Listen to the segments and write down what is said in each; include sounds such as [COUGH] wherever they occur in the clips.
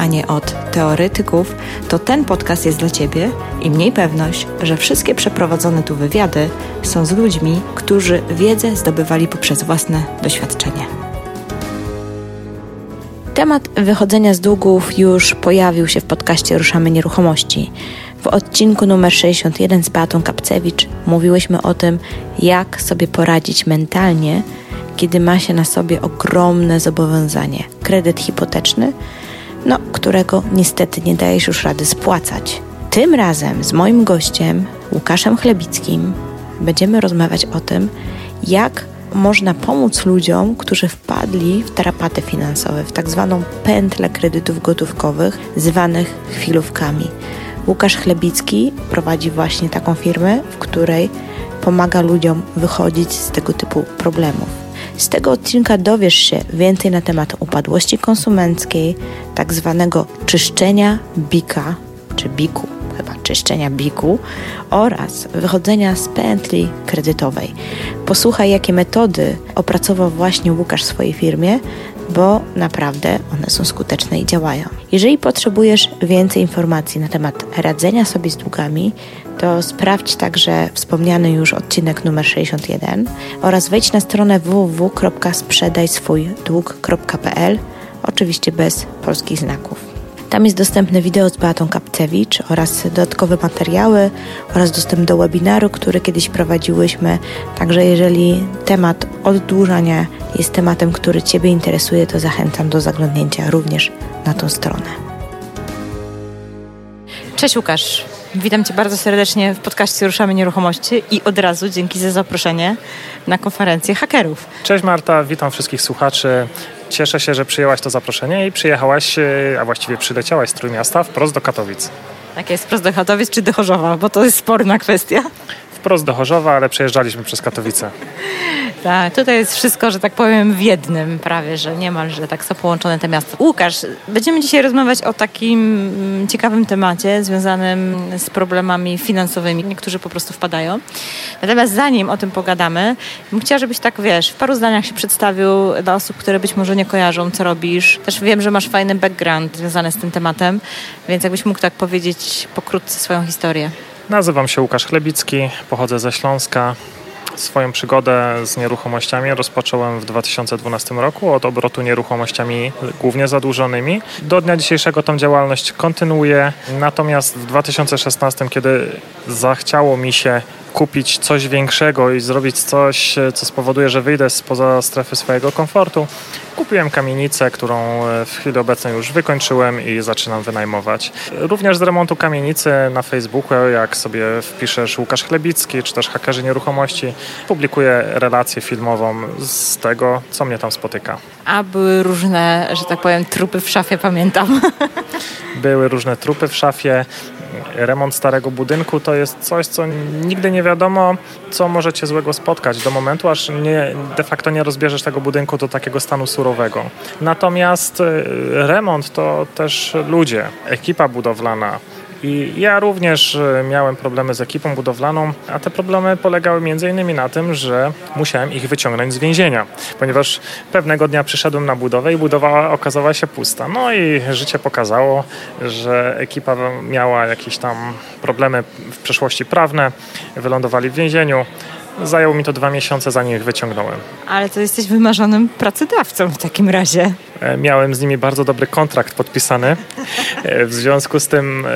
a nie od teoretyków, to ten podcast jest dla Ciebie i mniej pewność, że wszystkie przeprowadzone tu wywiady są z ludźmi, którzy wiedzę zdobywali poprzez własne doświadczenie. Temat wychodzenia z długów już pojawił się w podcaście Ruszamy Nieruchomości. W odcinku numer 61 z Beatą Kapcewicz mówiłyśmy o tym, jak sobie poradzić mentalnie, kiedy ma się na sobie ogromne zobowiązanie kredyt hipoteczny, no, którego niestety nie dajesz już rady spłacać. Tym razem z moim gościem, Łukaszem Chlebickim, będziemy rozmawiać o tym, jak można pomóc ludziom, którzy wpadli w tarapaty finansowe, w tak zwaną pętlę kredytów gotówkowych, zwanych chwilówkami. Łukasz Chlebicki prowadzi właśnie taką firmę, w której pomaga ludziom wychodzić z tego typu problemów. Z tego odcinka dowiesz się więcej na temat upadłości konsumenckiej, tak zwanego czyszczenia bika, czy biku, chyba czyszczenia biku oraz wychodzenia z pętli kredytowej. Posłuchaj, jakie metody opracował właśnie Łukasz w swojej firmie, bo naprawdę one są skuteczne i działają. Jeżeli potrzebujesz więcej informacji na temat radzenia sobie z długami, to sprawdź także wspomniany już odcinek numer 61 oraz wejdź na stronę www.sprzedajswójdług.pl, oczywiście bez polskich znaków. Tam jest dostępne wideo z Beatą Kapcewicz oraz dodatkowe materiały oraz dostęp do webinaru, który kiedyś prowadziłyśmy. Także jeżeli temat oddłużania jest tematem, który Ciebie interesuje, to zachęcam do zaglądnięcia również na tą stronę. Cześć Łukasz. Witam Cię bardzo serdecznie w podcaście Ruszamy Nieruchomości i od razu dzięki za zaproszenie na konferencję hakerów. Cześć Marta, witam wszystkich słuchaczy. Cieszę się, że przyjęłaś to zaproszenie i przyjechałaś, e, a właściwie przyleciałaś z Trójmiasta wprost do Katowic. Tak jest, wprost do Katowic czy do Chorzowa, bo to jest sporna kwestia. Wprost do Chorzowa, ale przejeżdżaliśmy przez Katowice. Tak, tutaj jest wszystko, że tak powiem, w jednym prawie, że niemalże tak są połączone te miasta. Łukasz, będziemy dzisiaj rozmawiać o takim mm, ciekawym temacie związanym z problemami finansowymi. Niektórzy po prostu wpadają. Natomiast zanim o tym pogadamy, bym chciała, żebyś tak, wiesz, w paru zdaniach się przedstawił dla osób, które być może nie kojarzą, co robisz. Też wiem, że masz fajny background związany z tym tematem, więc jakbyś mógł tak powiedzieć pokrótce swoją historię. Nazywam się Łukasz Chlebicki, pochodzę ze Śląska. Swoją przygodę z nieruchomościami rozpocząłem w 2012 roku od obrotu nieruchomościami głównie zadłużonymi. Do dnia dzisiejszego tą działalność kontynuuję, natomiast w 2016, kiedy zachciało mi się kupić coś większego i zrobić coś, co spowoduje, że wyjdę spoza strefy swojego komfortu. Kupiłem kamienicę, którą e, w chwili obecnej już wykończyłem i zaczynam wynajmować. Również z remontu kamienicy na Facebooku, jak sobie wpiszesz Łukasz Chlebicki, czy też hakerzy nieruchomości, publikuję relację filmową z tego, co mnie tam spotyka. A były różne, że tak powiem, trupy w szafie, pamiętam. [LAUGHS] Były różne trupy w szafie remont starego budynku to jest coś, co nigdy nie wiadomo, co może cię złego spotkać do momentu, aż nie, de facto nie rozbierzesz tego budynku do takiego stanu surowego. Natomiast y, remont to też ludzie, ekipa budowlana, i ja również e, miałem problemy z ekipą budowlaną, a te problemy polegały m.in. na tym, że musiałem ich wyciągnąć z więzienia, ponieważ pewnego dnia przyszedłem na budowę i budowa okazała się pusta. No i życie pokazało, że ekipa miała jakieś tam problemy w przeszłości prawne, wylądowali w więzieniu. Zajęło mi to dwa miesiące, zanim ich wyciągnąłem. Ale to jesteś wymarzonym pracodawcą w takim razie. E, miałem z nimi bardzo dobry kontrakt podpisany. E, w związku z tym e,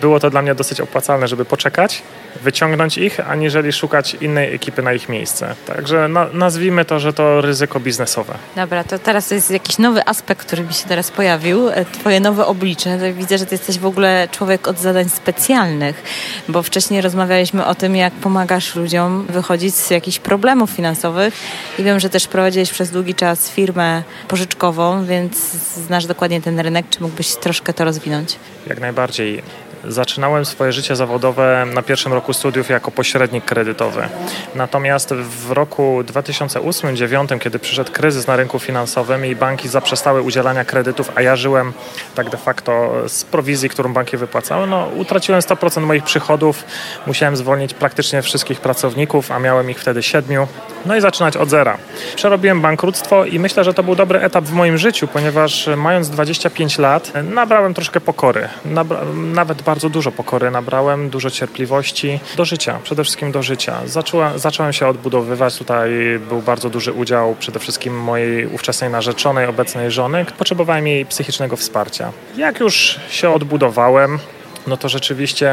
było to dla mnie dosyć opłacalne, żeby poczekać, wyciągnąć ich, aniżeli szukać innej ekipy na ich miejsce. Także na, nazwijmy to, że to ryzyko biznesowe. Dobra, to teraz jest jakiś nowy aspekt, który mi się teraz pojawił. Twoje nowe oblicze. Widzę, że ty jesteś w ogóle człowiek od zadań specjalnych, bo wcześniej rozmawialiśmy o tym, jak pomagasz ludziom wychodzić z jakichś problemów finansowych i wiem, że też prowadziłeś przez długi czas firmę pożyczkową, więc znasz dokładnie ten rynek. Czy mógłbyś troszkę to rozwinąć? Jak najbardziej. Zaczynałem swoje życie zawodowe na pierwszym roku studiów jako pośrednik kredytowy. Natomiast w roku 2008-2009, kiedy przyszedł kryzys na rynku finansowym i banki zaprzestały udzielania kredytów, a ja żyłem tak de facto z prowizji, którą banki wypłacały, no utraciłem 100% moich przychodów, musiałem zwolnić praktycznie wszystkich pracowników, a miałem ich wtedy siedmiu, no i zaczynać od zera. Przerobiłem bankructwo i myślę, że to był dobry etap w moim życiu, ponieważ mając 25 lat, nabrałem troszkę pokory. Nabra nawet bardzo dużo pokory nabrałem, dużo cierpliwości do życia, przede wszystkim do życia. Zaczęła, zacząłem się odbudowywać. Tutaj był bardzo duży udział przede wszystkim mojej ówczesnej narzeczonej, obecnej żony. Potrzebowałem jej psychicznego wsparcia. Jak już się odbudowałem, no to rzeczywiście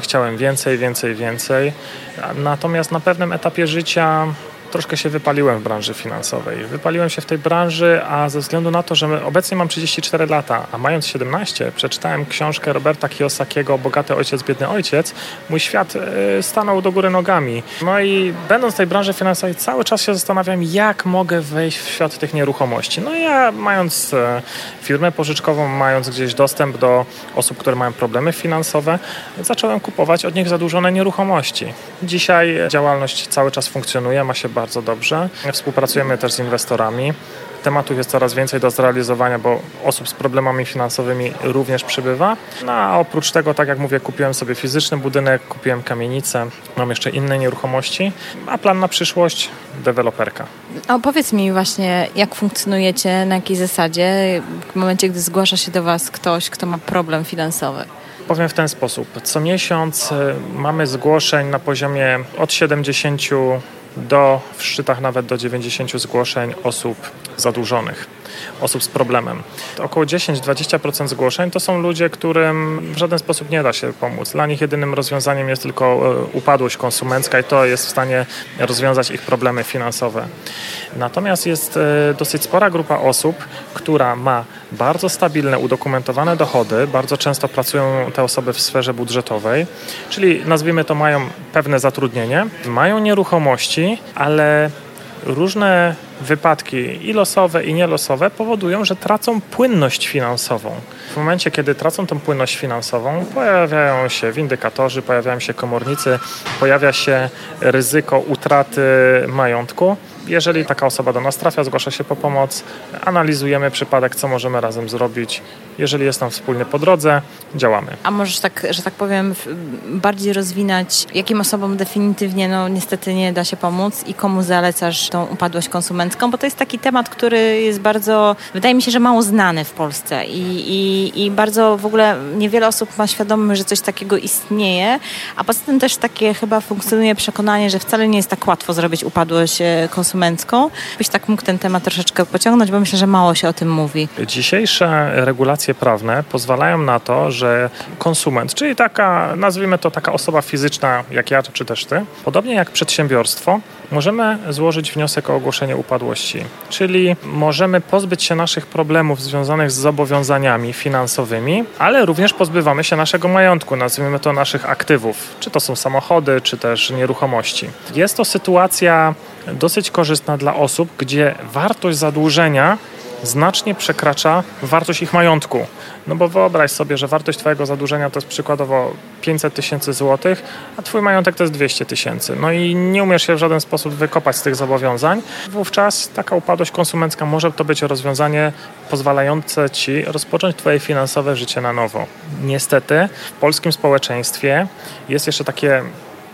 chciałem więcej, więcej, więcej. Natomiast na pewnym etapie życia troszkę się wypaliłem w branży finansowej. Wypaliłem się w tej branży, a ze względu na to, że obecnie mam 34 lata, a mając 17, przeczytałem książkę Roberta Kiyosakiego Bogaty ojciec, biedny ojciec, mój świat e, stanął do góry nogami. No i będąc w tej branży finansowej cały czas się zastanawiam, jak mogę wejść w świat tych nieruchomości. No ja mając e, firmę pożyczkową, mając gdzieś dostęp do osób, które mają problemy finansowe, zacząłem kupować od nich zadłużone nieruchomości. Dzisiaj działalność cały czas funkcjonuje, ma się bardzo bardzo dobrze. Współpracujemy też z inwestorami. Tematów jest coraz więcej do zrealizowania, bo osób z problemami finansowymi również przybywa. No a oprócz tego, tak jak mówię, kupiłem sobie fizyczny budynek, kupiłem kamienicę, mam jeszcze inne nieruchomości, a plan na przyszłość deweloperka. A opowiedz mi właśnie, jak funkcjonujecie, na jakiej zasadzie, w momencie, gdy zgłasza się do Was ktoś, kto ma problem finansowy. Powiem w ten sposób. Co miesiąc y, mamy zgłoszeń na poziomie od 70 do, w szczytach nawet do 90 zgłoszeń osób zadłużonych, osób z problemem. Około 10-20% zgłoszeń to są ludzie, którym w żaden sposób nie da się pomóc. Dla nich jedynym rozwiązaniem jest tylko e, upadłość konsumencka i to jest w stanie rozwiązać ich problemy finansowe. Natomiast jest e, dosyć spora grupa osób, która ma bardzo stabilne, udokumentowane dochody. Bardzo często pracują te osoby w sferze budżetowej, czyli nazwijmy to mają pewne zatrudnienie, mają nieruchomości, ale różne wypadki i losowe, i nielosowe powodują, że tracą płynność finansową. W momencie, kiedy tracą tą płynność finansową, pojawiają się windykatorzy, pojawiają się komornicy, pojawia się ryzyko utraty majątku jeżeli taka osoba do nas trafia, zgłasza się po pomoc, analizujemy przypadek, co możemy razem zrobić. Jeżeli jest nam wspólnie po drodze, działamy. A możesz tak, że tak powiem, bardziej rozwinąć, jakim osobom definitywnie no niestety nie da się pomóc i komu zalecasz tą upadłość konsumencką, bo to jest taki temat, który jest bardzo, wydaje mi się, że mało znany w Polsce i, i, i bardzo w ogóle niewiele osób ma świadomość, że coś takiego istnieje, a poza tym też takie chyba funkcjonuje przekonanie, że wcale nie jest tak łatwo zrobić upadłość e, konsumencką. Byś tak mógł ten temat troszeczkę pociągnąć, bo myślę, że mało się o tym mówi. Dzisiejsze regulacje prawne pozwalają na to, że konsument, czyli taka, nazwijmy to taka osoba fizyczna jak ja czy też ty, podobnie jak przedsiębiorstwo, możemy złożyć wniosek o ogłoszenie upadłości. Czyli możemy pozbyć się naszych problemów związanych z zobowiązaniami finansowymi, ale również pozbywamy się naszego majątku, nazwijmy to naszych aktywów, czy to są samochody, czy też nieruchomości. Jest to sytuacja dosyć korzystna dla osób, gdzie wartość zadłużenia znacznie przekracza wartość ich majątku. No bo wyobraź sobie, że wartość Twojego zadłużenia to jest przykładowo 500 tysięcy złotych, a Twój majątek to jest 200 tysięcy. No i nie umiesz się w żaden sposób wykopać z tych zobowiązań. Wówczas taka upadłość konsumencka może to być rozwiązanie pozwalające Ci rozpocząć Twoje finansowe życie na nowo. Niestety w polskim społeczeństwie jest jeszcze takie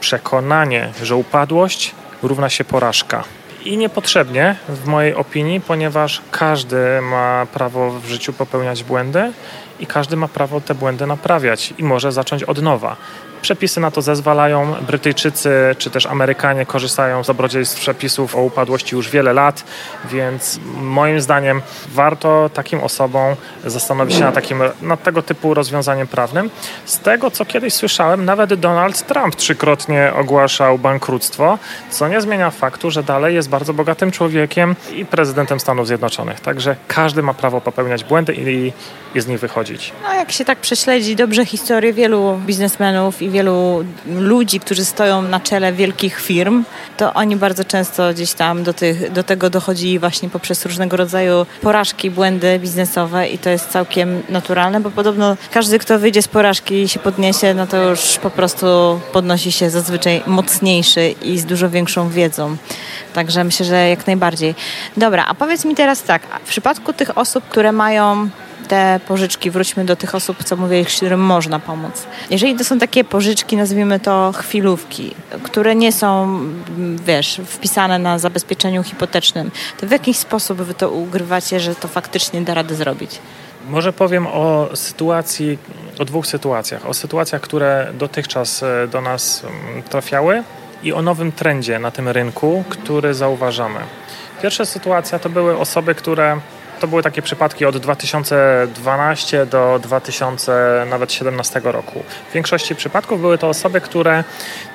przekonanie, że upadłość równa się porażka. I niepotrzebnie, w mojej opinii, ponieważ każdy ma prawo w życiu popełniać błędy i każdy ma prawo te błędy naprawiać i może zacząć od nowa. Przepisy na to zezwalają. Brytyjczycy czy też Amerykanie korzystają z dobrodziejstw przepisów o upadłości już wiele lat, więc moim zdaniem warto takim osobom zastanowić się nad, takim, nad tego typu rozwiązaniem prawnym. Z tego, co kiedyś słyszałem, nawet Donald Trump trzykrotnie ogłaszał bankructwo, co nie zmienia faktu, że dalej jest bardzo bogatym człowiekiem i prezydentem Stanów Zjednoczonych. Także każdy ma prawo popełniać błędy i, i z nich wychodzić. No, jak się tak prześledzi dobrze historię wielu biznesmenów i wielu ludzi, którzy stoją na czele wielkich firm, to oni bardzo często gdzieś tam do, tych, do tego dochodzili właśnie poprzez różnego rodzaju porażki, błędy biznesowe i to jest całkiem naturalne, bo podobno każdy, kto wyjdzie z porażki i się podniesie, no to już po prostu podnosi się zazwyczaj mocniejszy i z dużo większą wiedzą. Także myślę, że jak najbardziej. Dobra, a powiedz mi teraz tak, w przypadku tych osób, które mają te pożyczki, wróćmy do tych osób, co mówię, którym można pomóc. Jeżeli to są takie pożyczki, nazwijmy to chwilówki, które nie są, wiesz, wpisane na zabezpieczeniu hipotecznym, to w jaki sposób wy to ugrywacie, że to faktycznie da radę zrobić? Może powiem o sytuacji, o dwóch sytuacjach. O sytuacjach, które dotychczas e, do nas mm, trafiały i o nowym trendzie na tym rynku, który zauważamy. Pierwsza sytuacja to były osoby, które to były takie przypadki od 2012 do 2017 roku. W większości przypadków były to osoby, które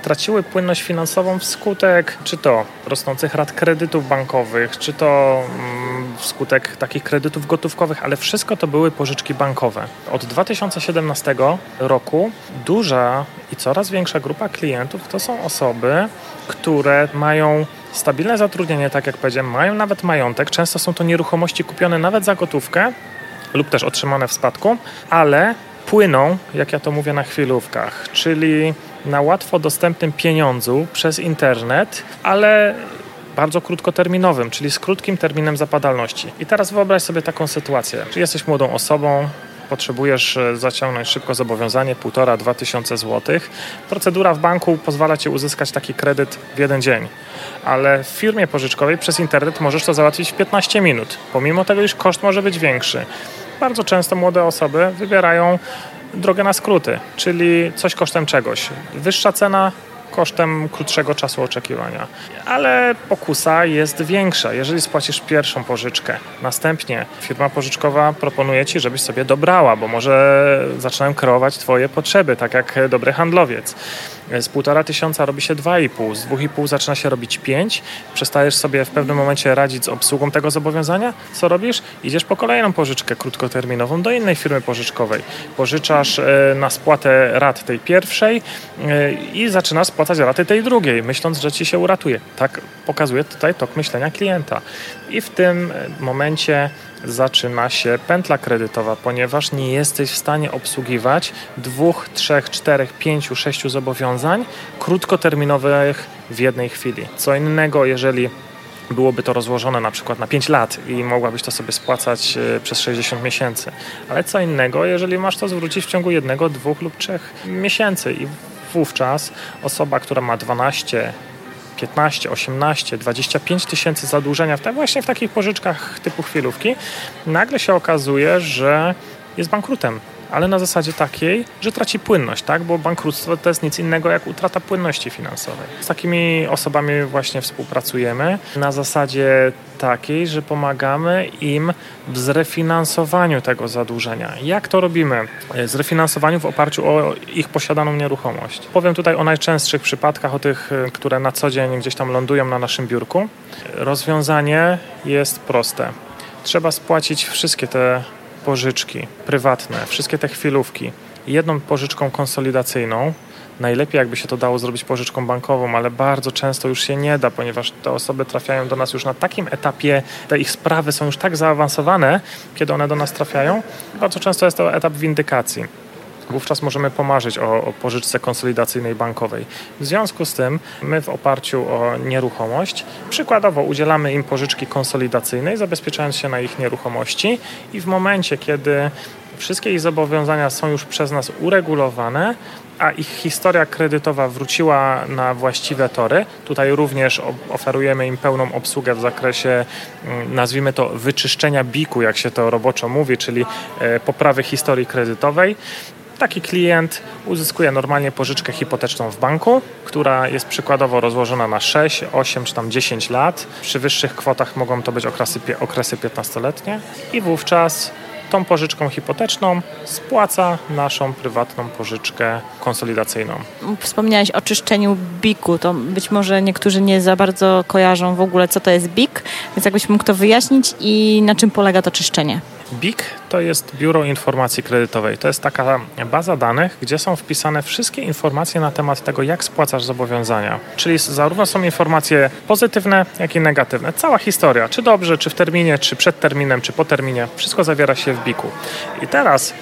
traciły płynność finansową wskutek czy to rosnących rat kredytów bankowych, czy to mm, wskutek takich kredytów gotówkowych, ale wszystko to były pożyczki bankowe. Od 2017 roku duża i coraz większa grupa klientów to są osoby, które mają stabilne zatrudnienie, tak jak powiedziałem, mają nawet majątek. Często są to nieruchomości kupione nawet za gotówkę lub też otrzymane w spadku, ale płyną, jak ja to mówię, na chwilówkach, czyli na łatwo dostępnym pieniądzu przez internet, ale bardzo krótkoterminowym, czyli z krótkim terminem zapadalności. I teraz wyobraź sobie taką sytuację. Jesteś młodą osobą, potrzebujesz e, zaciągnąć szybko zobowiązanie, półtora, dwa tysiące złotych. Procedura w banku pozwala ci uzyskać taki kredyt w jeden dzień, ale w firmie pożyczkowej przez internet możesz to załatwić w 15 minut, pomimo tego, iż koszt może być większy. Bardzo często młode osoby wybierają drogę na skróty, czyli coś kosztem czegoś. Wyższa cena, kosztem krótszego czasu oczekiwania. Ale pokusa jest większa, jeżeli spłacisz pierwszą pożyczkę. Następnie firma pożyczkowa proponuje ci, żebyś sobie dobrała, bo może zaczynają kreować twoje potrzeby, tak jak dobry handlowiec. Z półtora tysiąca robi się dwa i pół, z dwóch i pół zaczyna się robić pięć. Przestajesz sobie w pewnym momencie radzić z obsługą tego zobowiązania. Co robisz? Idziesz po kolejną pożyczkę krótkoterminową do innej firmy pożyczkowej. Pożyczasz e, na spłatę rat tej pierwszej e, i zaczynasz spłacać raty tej drugiej, myśląc, że ci się uratuje. Tak pokazuje tutaj tok myślenia klienta. I w tym momencie zaczyna się pętla kredytowa, ponieważ nie jesteś w stanie obsługiwać dwóch, trzech, czterech, pięciu, sześciu zobowiązań krótkoterminowych w jednej chwili. Co innego, jeżeli byłoby to rozłożone na przykład na 5 lat i mogłabyś to sobie spłacać e, przez 60 miesięcy. Ale co innego, jeżeli masz to zwrócić w ciągu jednego, dwóch lub trzech miesięcy i wówczas osoba, która ma 12, 15, 18, 25 tysięcy zadłużenia właśnie w takich pożyczkach typu chwilówki, nagle się okazuje, że jest bankrutem ale na zasadzie takiej, że traci płynność, tak? bo bankructwo to jest nic innego jak utrata płynności finansowej. Z takimi osobami właśnie współpracujemy na zasadzie takiej, że pomagamy im w zrefinansowaniu tego zadłużenia. Jak to robimy? Zrefinansowaniu w oparciu o ich posiadaną nieruchomość. Powiem tutaj o najczęstszych przypadkach, o tych, które na co dzień gdzieś tam lądują na naszym biurku. Rozwiązanie jest proste. Trzeba spłacić wszystkie te pożyczki prywatne, wszystkie te chwilówki jedną pożyczką konsolidacyjną, Najlepiej jakby się to dało zrobić pożyczką bankową, ale bardzo często już się nie da, ponieważ te osoby trafiają do nas już na takim etapie, te ich sprawy są już tak zaawansowane, kiedy one do nas trafiają. Bardzo często jest to etap windykacji. Wówczas możemy pomarzyć o, o pożyczce konsolidacyjnej bankowej. W związku z tym my w oparciu o nieruchomość przykładowo udzielamy im pożyczki konsolidacyjnej, zabezpieczając się na ich nieruchomości i w momencie, kiedy wszystkie ich zobowiązania są już przez nas uregulowane, a ich historia kredytowa wróciła na właściwe tory. Tutaj również oferujemy im pełną obsługę w zakresie, mm, nazwijmy to, wyczyszczenia biku, jak się to roboczo mówi, czyli e, poprawy historii kredytowej. Taki klient uzyskuje normalnie pożyczkę hipoteczną w banku, która jest przykładowo rozłożona na 6, 8 czy tam 10 lat. Przy wyższych kwotach mogą to być okresy, okresy 15-letnie i wówczas tą pożyczką hipoteczną spłaca naszą prywatną pożyczkę konsolidacyjną. Wspomniałeś o czyszczeniu BIK-u, to być może niektórzy nie za bardzo kojarzą w ogóle, co to jest BIK, więc jakbyś mógł to wyjaśnić i na czym polega to czyszczenie? BIK to jest Biuro Informacji Kredytowej. To jest taka baza danych, gdzie są wpisane wszystkie informacje na temat tego, jak spłacasz zobowiązania. Czyli zarówno są informacje pozytywne, jak i negatywne. Cała historia, czy dobrze, czy w terminie, czy przed terminem, czy po terminie, wszystko zawiera się w BIK-u. I teraz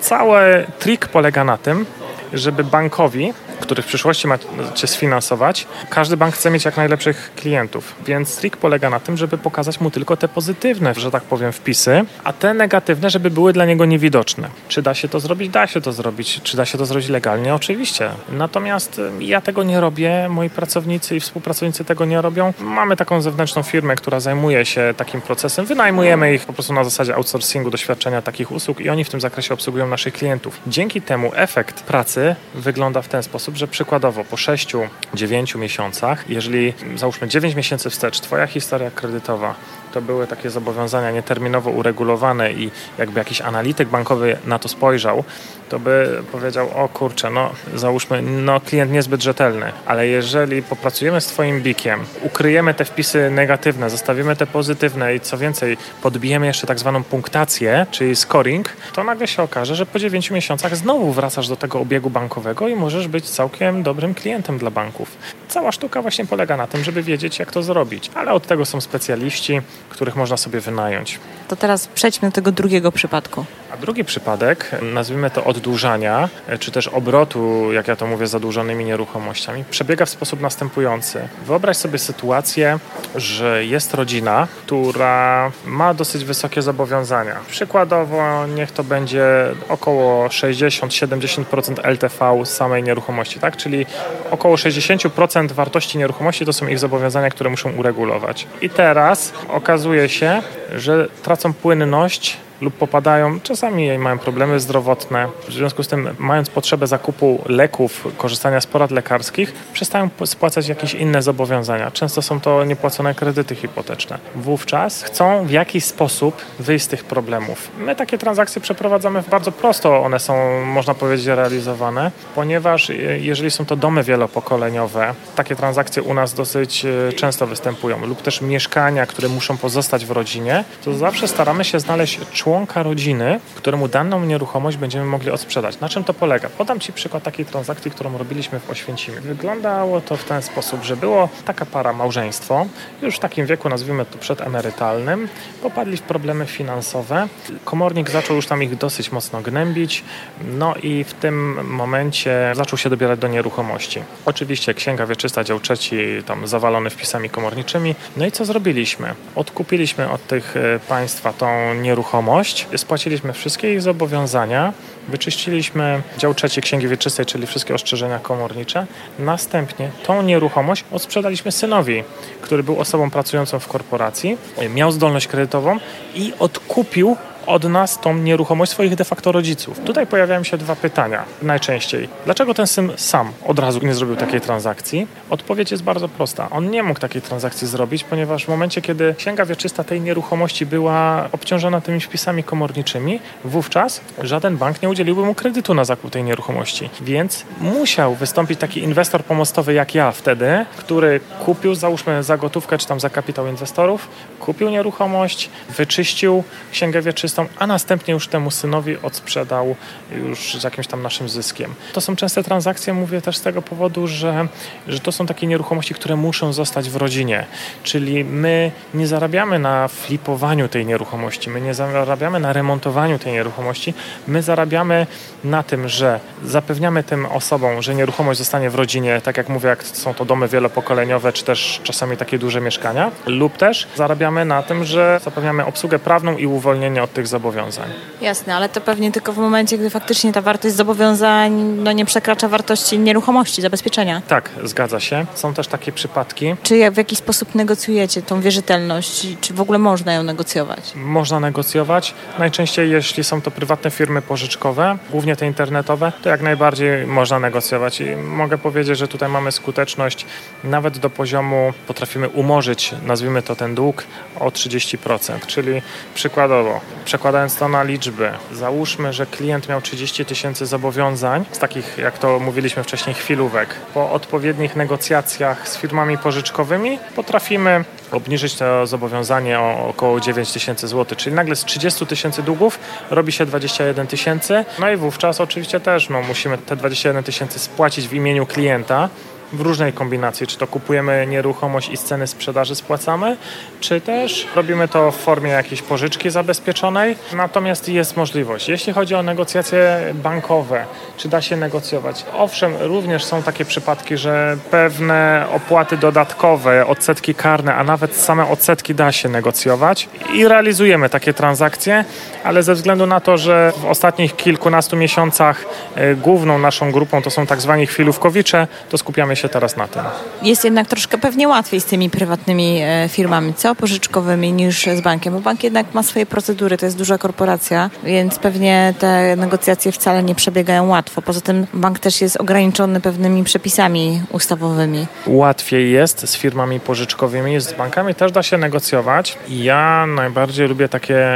cały trik polega na tym, żeby bankowi który w przyszłości macie sfinansować, każdy bank chce mieć jak najlepszych klientów. Więc trik polega na tym, żeby pokazać mu tylko te pozytywne, że tak powiem, wpisy, a te negatywne, żeby były dla niego niewidoczne. Czy da się to zrobić? Da się to zrobić. Czy da się to zrobić legalnie? Oczywiście. Natomiast y, ja tego nie robię, moi pracownicy i współpracownicy tego nie robią. Mamy taką zewnętrzną firmę, która zajmuje się takim procesem. Wynajmujemy ich po prostu na zasadzie outsourcingu, doświadczenia takich usług i oni w tym zakresie obsługują naszych klientów. Dzięki temu efekt pracy wygląda w ten sposób, że przykładowo po 6-9 miesiącach, jeżeli załóżmy 9 miesięcy wstecz, Twoja historia kredytowa to były takie zobowiązania nieterminowo uregulowane i jakby jakiś analityk bankowy na to spojrzał, to by powiedział, o kurczę, no załóżmy, no klient niezbyt rzetelny, ale jeżeli popracujemy z Twoim bikiem, ukryjemy te wpisy negatywne, zostawimy te pozytywne i co więcej, podbijemy jeszcze tak zwaną punktację, czyli scoring, to nagle się okaże, że po 9 miesiącach znowu wracasz do tego obiegu bankowego i możesz być całkiem dobrym klientem dla banków. Cała sztuka właśnie polega na tym, żeby wiedzieć, jak to zrobić, ale od tego są specjaliści, których można sobie wynająć. To teraz przejdźmy do tego drugiego przypadku. Drugi przypadek, nazwijmy to oddłużania, czy też obrotu, jak ja to mówię, zadłużonymi nieruchomościami, przebiega w sposób następujący. Wyobraź sobie sytuację, że jest rodzina, która ma dosyć wysokie zobowiązania. Przykładowo, niech to będzie około 60-70% LTV samej nieruchomości, tak? Czyli około 60% wartości nieruchomości to są ich zobowiązania, które muszą uregulować. I teraz okazuje się, że tracą płynność lub popadają, czasami mają problemy zdrowotne. W związku z tym, mając potrzebę zakupu leków, korzystania z porad lekarskich, przestają spłacać jakieś inne zobowiązania. Często są to niepłacone kredyty hipoteczne. Wówczas chcą w jakiś sposób wyjść z tych problemów. My takie transakcje przeprowadzamy bardzo prosto. One są, można powiedzieć, realizowane, ponieważ jeżeli są to domy wielopokoleniowe, takie transakcje u nas dosyć e, często występują, lub też mieszkania, które muszą pozostać w rodzinie, to zawsze staramy się znaleźć człowieka, członka rodziny, któremu daną nieruchomość będziemy mogli odsprzedać. Na czym to polega? Podam Ci przykład takiej transakcji, którą robiliśmy w Oświęcimiu. Wyglądało to w ten sposób, że było taka para małżeństwo, już w takim wieku, nazwijmy to przedemerytalnym, popadli w problemy finansowe. Komornik zaczął już tam ich dosyć mocno gnębić, no i w tym momencie zaczął się dobierać do nieruchomości. Oczywiście księga wieczysta, dział trzeci, tam zawalony wpisami komorniczymi. No i co zrobiliśmy? Odkupiliśmy od tych e, państwa tą nieruchomość, spłaciliśmy wszystkie ich zobowiązania, wyczyściliśmy dział trzeci Księgi Wieczystej, czyli wszystkie ostrzeżenia komornicze. Następnie tą nieruchomość odsprzedaliśmy synowi, który był osobą pracującą w korporacji, miał zdolność kredytową i odkupił od nas tą nieruchomość swoich de facto rodziców. Tutaj pojawiają się dwa pytania najczęściej. Dlaczego ten syn sam od razu nie zrobił takiej transakcji? Odpowiedź jest bardzo prosta. On nie mógł takiej transakcji zrobić, ponieważ w momencie, kiedy księga wieczysta tej nieruchomości była obciążona tymi wpisami komorniczymi, wówczas żaden bank nie udzieliłby mu kredytu na zakup tej nieruchomości. Więc musiał wystąpić taki inwestor pomostowy jak ja wtedy, który kupił, załóżmy za gotówkę czy tam za kapitał inwestorów, kupił nieruchomość, wyczyścił księgę wieczystą, a następnie już temu synowi odsprzedał już z jakimś tam naszym zyskiem. To są częste transakcje, mówię też z tego powodu, że, że to są takie nieruchomości, które muszą zostać w rodzinie. Czyli my nie zarabiamy na flipowaniu tej nieruchomości, my nie zarabiamy na remontowaniu tej nieruchomości, my zarabiamy na tym, że zapewniamy tym osobom, że nieruchomość zostanie w rodzinie, tak jak mówię, jak są to domy wielopokoleniowe, czy też czasami takie duże mieszkania, lub też zarabiamy na tym, że zapewniamy obsługę prawną i uwolnienie od tych zobowiązań. Jasne, ale to pewnie tylko w momencie, gdy faktycznie ta wartość zobowiązań no, nie przekracza wartości nieruchomości, zabezpieczenia. Tak, zgadza się. Są też takie przypadki. Czy w jakiś sposób negocjujecie tą wierzytelność? Czy w ogóle można ją negocjować? Można negocjować. Najczęściej, jeśli są to prywatne firmy pożyczkowe, głównie te internetowe, to jak najbardziej można negocjować. I mogę powiedzieć, że tutaj mamy skuteczność nawet do poziomu, potrafimy umorzyć, nazwijmy to ten dług, o 30%. Czyli przykładowo Przekładając to na liczby, załóżmy, że klient miał 30 tysięcy zobowiązań, z takich, jak to mówiliśmy wcześniej, chwilówek. Po odpowiednich negocjacjach z firmami pożyczkowymi potrafimy obniżyć to zobowiązanie o około 9 tysięcy złotych, czyli nagle z 30 tysięcy długów robi się 21 tysięcy. No i wówczas oczywiście też no, musimy te 21 tysięcy spłacić w imieniu klienta w różnej kombinacji, czy to kupujemy nieruchomość i z ceny sprzedaży spłacamy, czy też robimy to w formie jakiejś pożyczki zabezpieczonej. Natomiast jest możliwość. Jeśli chodzi o negocjacje bankowe, czy da się negocjować? Owszem, również są takie przypadki, że pewne opłaty dodatkowe, odsetki karne, a nawet same odsetki da się negocjować i realizujemy takie transakcje, ale ze względu na to, że w ostatnich kilkunastu miesiącach e, główną naszą grupą to są tak zwani chwilówkowicze, to skupiamy się teraz na tym. Jest jednak troszkę pewnie łatwiej z tymi prywatnymi e, firmami, co? Pożyczkowymi niż z bankiem, bo bank jednak ma swoje procedury, to jest duża korporacja, więc pewnie te negocjacje wcale nie przebiegają łatwo. Poza tym bank też jest ograniczony pewnymi przepisami ustawowymi. Łatwiej jest z firmami pożyczkowymi, z bankami też da się negocjować. Ja najbardziej lubię takie,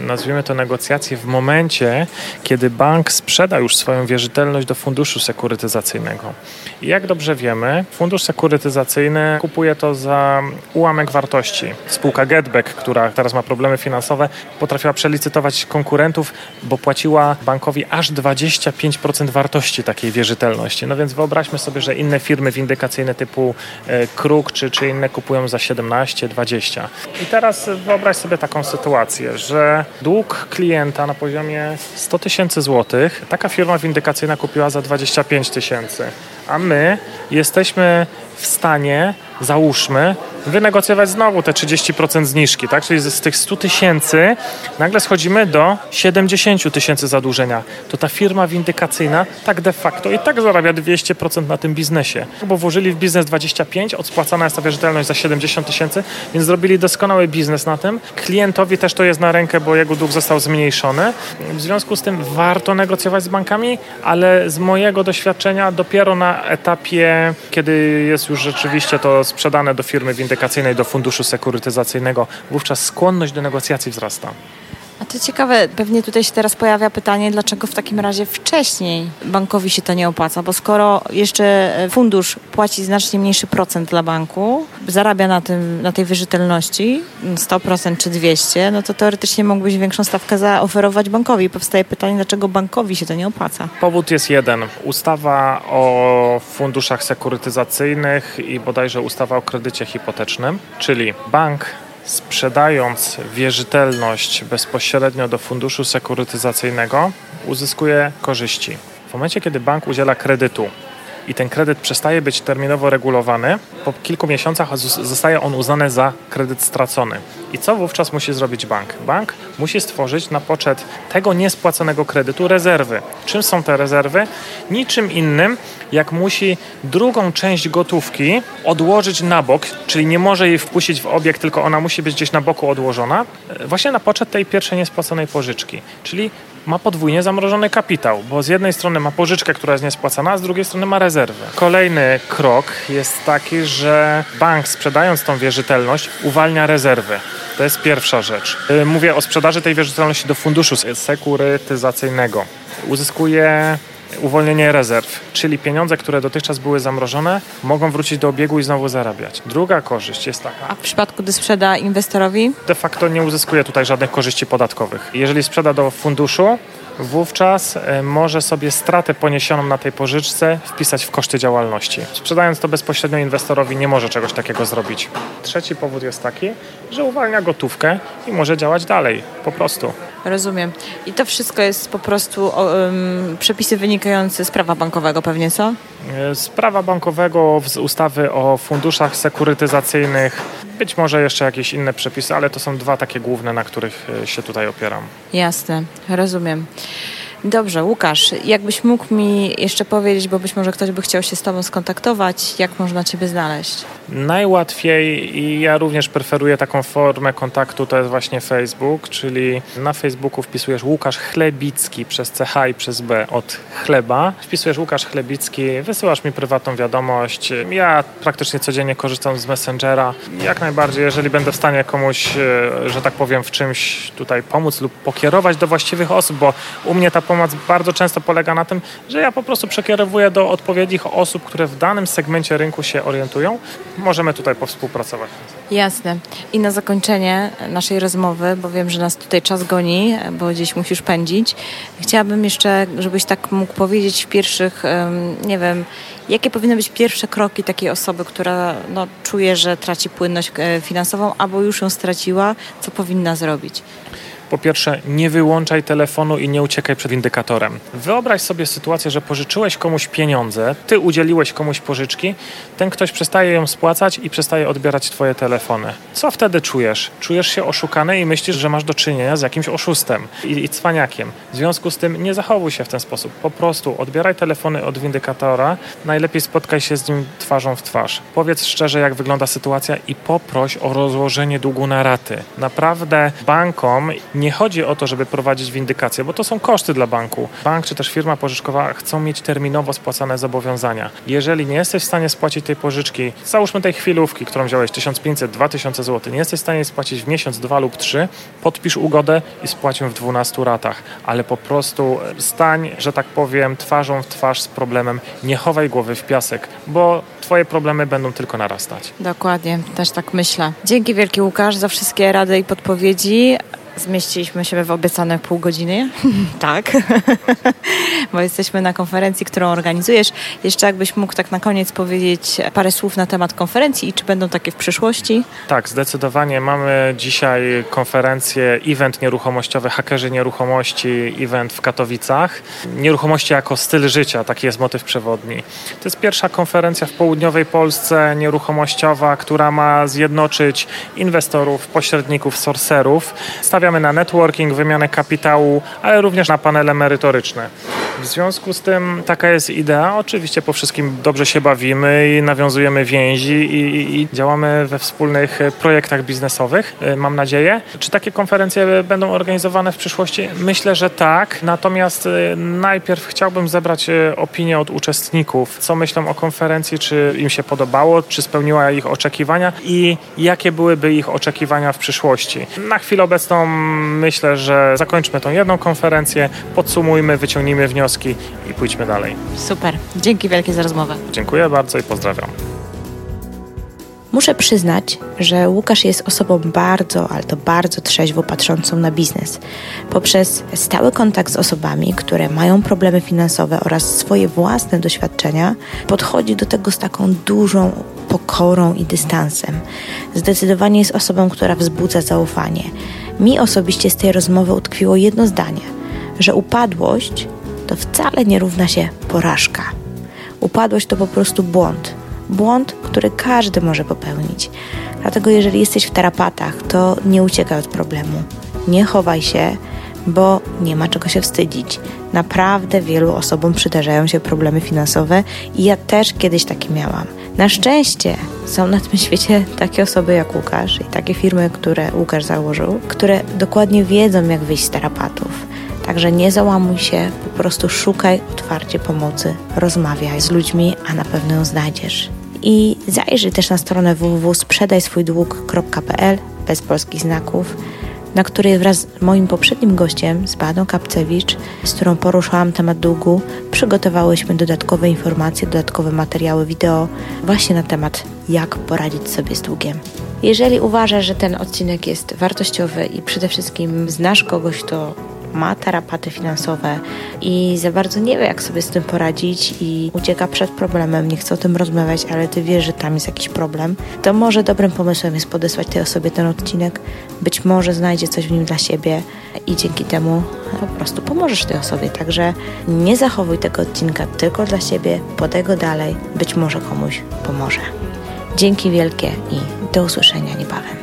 nazwijmy to negocjacje w momencie, kiedy bank sprzeda już swoją wierzytelność do funduszu sekurytyzacyjnego. I jak dobrze wiemy, fundusz sekurytyzacyjny kupuje to za ułamek wartości. Spółka Getback, która teraz ma problemy finansowe, potrafiła przelicytować konkurentów, bo płaciła bankowi aż 25% wartości takiej wierzytelności. No więc wyobraźmy sobie, że inne firmy windykacyjne typu e, Kruk czy, czy inne kupują za 17, 20. I teraz wyobraź sobie taką sytuację, że dług klienta na poziomie 100 tysięcy złotych taka firma windykacyjna kupiła za 25 tysięcy, a my jesteśmy w stanie, załóżmy, wynegocjować znowu te 30% zniżki, tak? Czyli z tych 100 tysięcy nagle schodzimy do 70 tysięcy zadłużenia. To ta firma windykacyjna tak de facto i tak zarabia 200% na tym biznesie, bo włożyli w biznes 25, odspłacana jest ta wierzytelność za 70 tysięcy, więc zrobili doskonały biznes na tym. Klientowi też to jest na rękę, bo jego dług został zmniejszony. W związku z tym warto negocjować z bankami, ale z mojego doświadczenia dopiero na etapie, kiedy jest już rzeczywiście to sprzedane do firmy windykacyjnej, do funduszu sekurytyzacyjnego, wówczas skłonność do negocjacji wzrasta. A to ciekawe, pewnie tutaj się teraz pojawia pytanie, dlaczego w takim razie wcześniej bankowi się to nie opłaca, bo skoro jeszcze fundusz płaci znacznie mniejszy procent dla banku, zarabia na, tym, na tej wierzytelności 100% czy 200, no to teoretycznie mógłbyś większą stawkę zaoferować bankowi. Powstaje pytanie, dlaczego bankowi się to nie opłaca? Powód jest jeden. Ustawa o funduszach sekurytyzacyjnych i bodajże ustawa o kredycie hipotecznym, czyli bank sprzedając wierzytelność bezpośrednio do funduszu sekurytyzacyjnego, uzyskuje korzyści. W momencie, kiedy bank udziela kredytu i ten kredyt przestaje być terminowo regulowany, po kilku miesiącach zostaje on uznany za kredyt stracony. I co wówczas musi zrobić bank? Bank musi stworzyć na poczet tego niespłaconego kredytu rezerwy. Czym są te rezerwy? Niczym innym, jak musi drugą część gotówki odłożyć na bok, czyli nie może jej wpuścić w obiekt, tylko ona musi być gdzieś na boku odłożona, e, właśnie na poczet tej pierwszej niespłaconej pożyczki. Czyli ma podwójnie zamrożony kapitał, bo z jednej strony ma pożyczkę, która jest niespłacana, a z drugiej strony ma rezerwę. Kolejny krok jest taki, że bank sprzedając tą wierzytelność uwalnia rezerwy. To jest pierwsza rzecz. Y, mówię o sprzedaży tej wierzytelności do funduszu sekurytyzacyjnego. Uzyskuje uwolnienie rezerw, czyli pieniądze, które dotychczas były zamrożone, mogą wrócić do obiegu i znowu zarabiać. Druga korzyść jest taka. A w przypadku, gdy sprzeda inwestorowi? De facto nie uzyskuje tutaj żadnych korzyści podatkowych. Jeżeli sprzeda do funduszu, wówczas e, może sobie stratę poniesioną na tej pożyczce wpisać w koszty działalności. Sprzedając to bezpośrednio inwestorowi nie może czegoś takiego zrobić. Trzeci powód jest taki, że uwalnia gotówkę i może działać dalej, po prostu. Rozumiem. I to wszystko jest po prostu um, przepisy wynikające z prawa bankowego pewnie, co? E, z prawa bankowego, z ustawy o funduszach sekurytyzacyjnych, być może jeszcze jakieś inne przepisy, ale to są dwa takie główne, na których e, się tutaj opieram. Jasne, rozumiem. Dobrze, Łukasz, jakbyś mógł mi jeszcze powiedzieć, bo być może ktoś by chciał się z Tobą skontaktować, jak można Ciebie znaleźć? Najłatwiej i ja również preferuję taką formę kontaktu, to jest właśnie Facebook, czyli na Facebooku wpisujesz Łukasz Chlebicki przez CH i przez B od chleba. Wpisujesz Łukasz Chlebicki, wysyłasz mi prywatną wiadomość. Ja praktycznie codziennie korzystam z Messengera. Jak najbardziej, jeżeli będę w stanie komuś, e, że tak powiem, w czymś tutaj pomóc lub pokierować do właściwych osób, bo u mnie ta pomoc bardzo często polega na tym, że ja po prostu przekierowuję do odpowiednich osób, które w danym segmencie rynku się orientują. Możemy tutaj powspółpracować. Jasne. I na zakończenie naszej rozmowy, bo wiem, że nas tutaj czas goni, bo gdzieś musisz pędzić, chciałabym jeszcze, żebyś tak mógł powiedzieć w pierwszych, nie wiem, jakie powinny być pierwsze kroki takiej osoby, która no, czuje, że traci płynność e, finansową albo już ją straciła, co powinna zrobić? Po pierwsze, nie wyłączaj telefonu i nie uciekaj przed indykatorem. Wyobraź sobie sytuację, że pożyczyłeś komuś pieniądze, ty udzieliłeś komuś pożyczki, ten ktoś przestaje ją spłacać i przestaje odbierać twoje telefony. Co wtedy czujesz? Czujesz się oszukany i myślisz, że masz do czynienia z jakimś oszustem i, i cwaniakiem. W związku z tym nie zachowuj się w ten sposób. Po prostu odbieraj telefony od windykatora, najlepiej spotkaj się z nim twarzą w twarz. Powiedz szczerze, jak wygląda sytuacja i poproś o rozłożenie długu na raty. Naprawdę bankom nie chodzi o to, żeby prowadzić windykację, bo to są koszty dla banku. Bank czy też firma pożyczkowa chcą mieć terminowo spłacane zobowiązania. Jeżeli nie jesteś w stanie spłacić tej pożyczki, załóżmy tej chwilówki, którą wziąłeś 1500-2000 zł, nie jesteś w stanie spłacić w miesiąc, dwa lub trzy, podpisz ugodę i spłać ją w 12 ratach, ale po prostu stań, że tak powiem, twarzą w twarz z problemem, nie chowaj głowy w piasek, bo Twoje problemy będą tylko narastać. Dokładnie, też tak myślę. Dzięki wielki Łukasz za wszystkie rady i podpowiedzi. Zmieściliśmy się w obiecane pół godziny. [LAUGHS] tak, bo jesteśmy na konferencji, którą organizujesz. Jeszcze jakbyś mógł tak na koniec powiedzieć parę słów na temat konferencji i czy będą takie w przyszłości? Tak, zdecydowanie. Mamy dzisiaj konferencję, event nieruchomościowy, hakerzy nieruchomości, event w Katowicach. Nieruchomości jako styl życia, taki jest motyw przewodni. To jest pierwsza konferencja w południowej Polsce nieruchomościowa, która ma zjednoczyć inwestorów, pośredników, sorcerów stawiamy na networking, wymianę kapitału, ale również na panele merytoryczne. W związku z tym taka jest idea. Oczywiście po wszystkim dobrze się bawimy i nawiązujemy więzi i, i, działamy we wspólnych projektach biznesowych, y, mam nadzieję. Czy takie konferencje będą organizowane w przyszłości? Myślę, że tak. Natomiast y, najpierw chciałbym zebrać y, opinię od uczestników, co myślą o konferencji, czy im się podobało, czy spełniła ich oczekiwania i jakie byłyby ich oczekiwania w przyszłości. Na chwilę obecną myślę, że zakończmy tą jedną konferencję, podsumujmy, wyciągnijmy wnioski i pójdźmy dalej. Super. Dzięki wielkie za rozmowę. Dziękuję bardzo i pozdrawiam. Muszę przyznać, że Łukasz jest osobą bardzo, ale to bardzo trzeźwo patrzącą na biznes. Poprzez stały kontakt z osobami, które mają problemy finansowe oraz swoje własne doświadczenia, podchodzi do tego z taką dużą pokorą i dystansem. Zdecydowanie jest osobą, która wzbudza zaufanie. Mi osobiście z tej rozmowy utkwiło jedno zdanie, że upadłość to wcale nie równa się porażka. Upadłość to po prostu błąd. Błąd, który każdy może popełnić. Dlatego, jeżeli jesteś w tarapatach, to nie uciekaj od problemu. Nie chowaj się, bo nie ma czego się wstydzić. Naprawdę wielu osobom przydarzają się problemy finansowe i ja też kiedyś takie miałam. Na szczęście są na tym świecie takie osoby jak Łukasz i takie firmy, które Łukasz założył, które dokładnie wiedzą, jak wyjść z tarapatów. Także nie załamuj się, po prostu szukaj otwarcie pomocy, rozmawiaj z ludźmi, a na pewno ją znajdziesz. I zajrzyj też na stronę www.sprzedajswojdług.pl bez polskich znaków na której wraz z moim poprzednim gościem, z Badą Kapcewicz, z którą poruszałam temat długu, przygotowałyśmy dodatkowe informacje, dodatkowe materiały wideo właśnie na temat, jak poradzić sobie z długiem. Jeżeli uważasz, że ten odcinek jest wartościowy i przede wszystkim znasz kogoś, kto ma tarapaty finansowe i za bardzo nie wie, jak sobie z tym poradzić i ucieka przed problemem, nie chce o tym rozmawiać, ale ty wiesz, że tam jest jakiś problem, to może dobrym pomysłem jest podesłać tej osobie ten odcinek. Być może znajdzie coś w nim dla siebie i dzięki temu po prostu pomożesz tej osobie. Także nie zachowuj tego odcinka tylko dla siebie, podaj go dalej, być może komuś pomoże. Dzięki wielkie i do usłyszenia niebawem.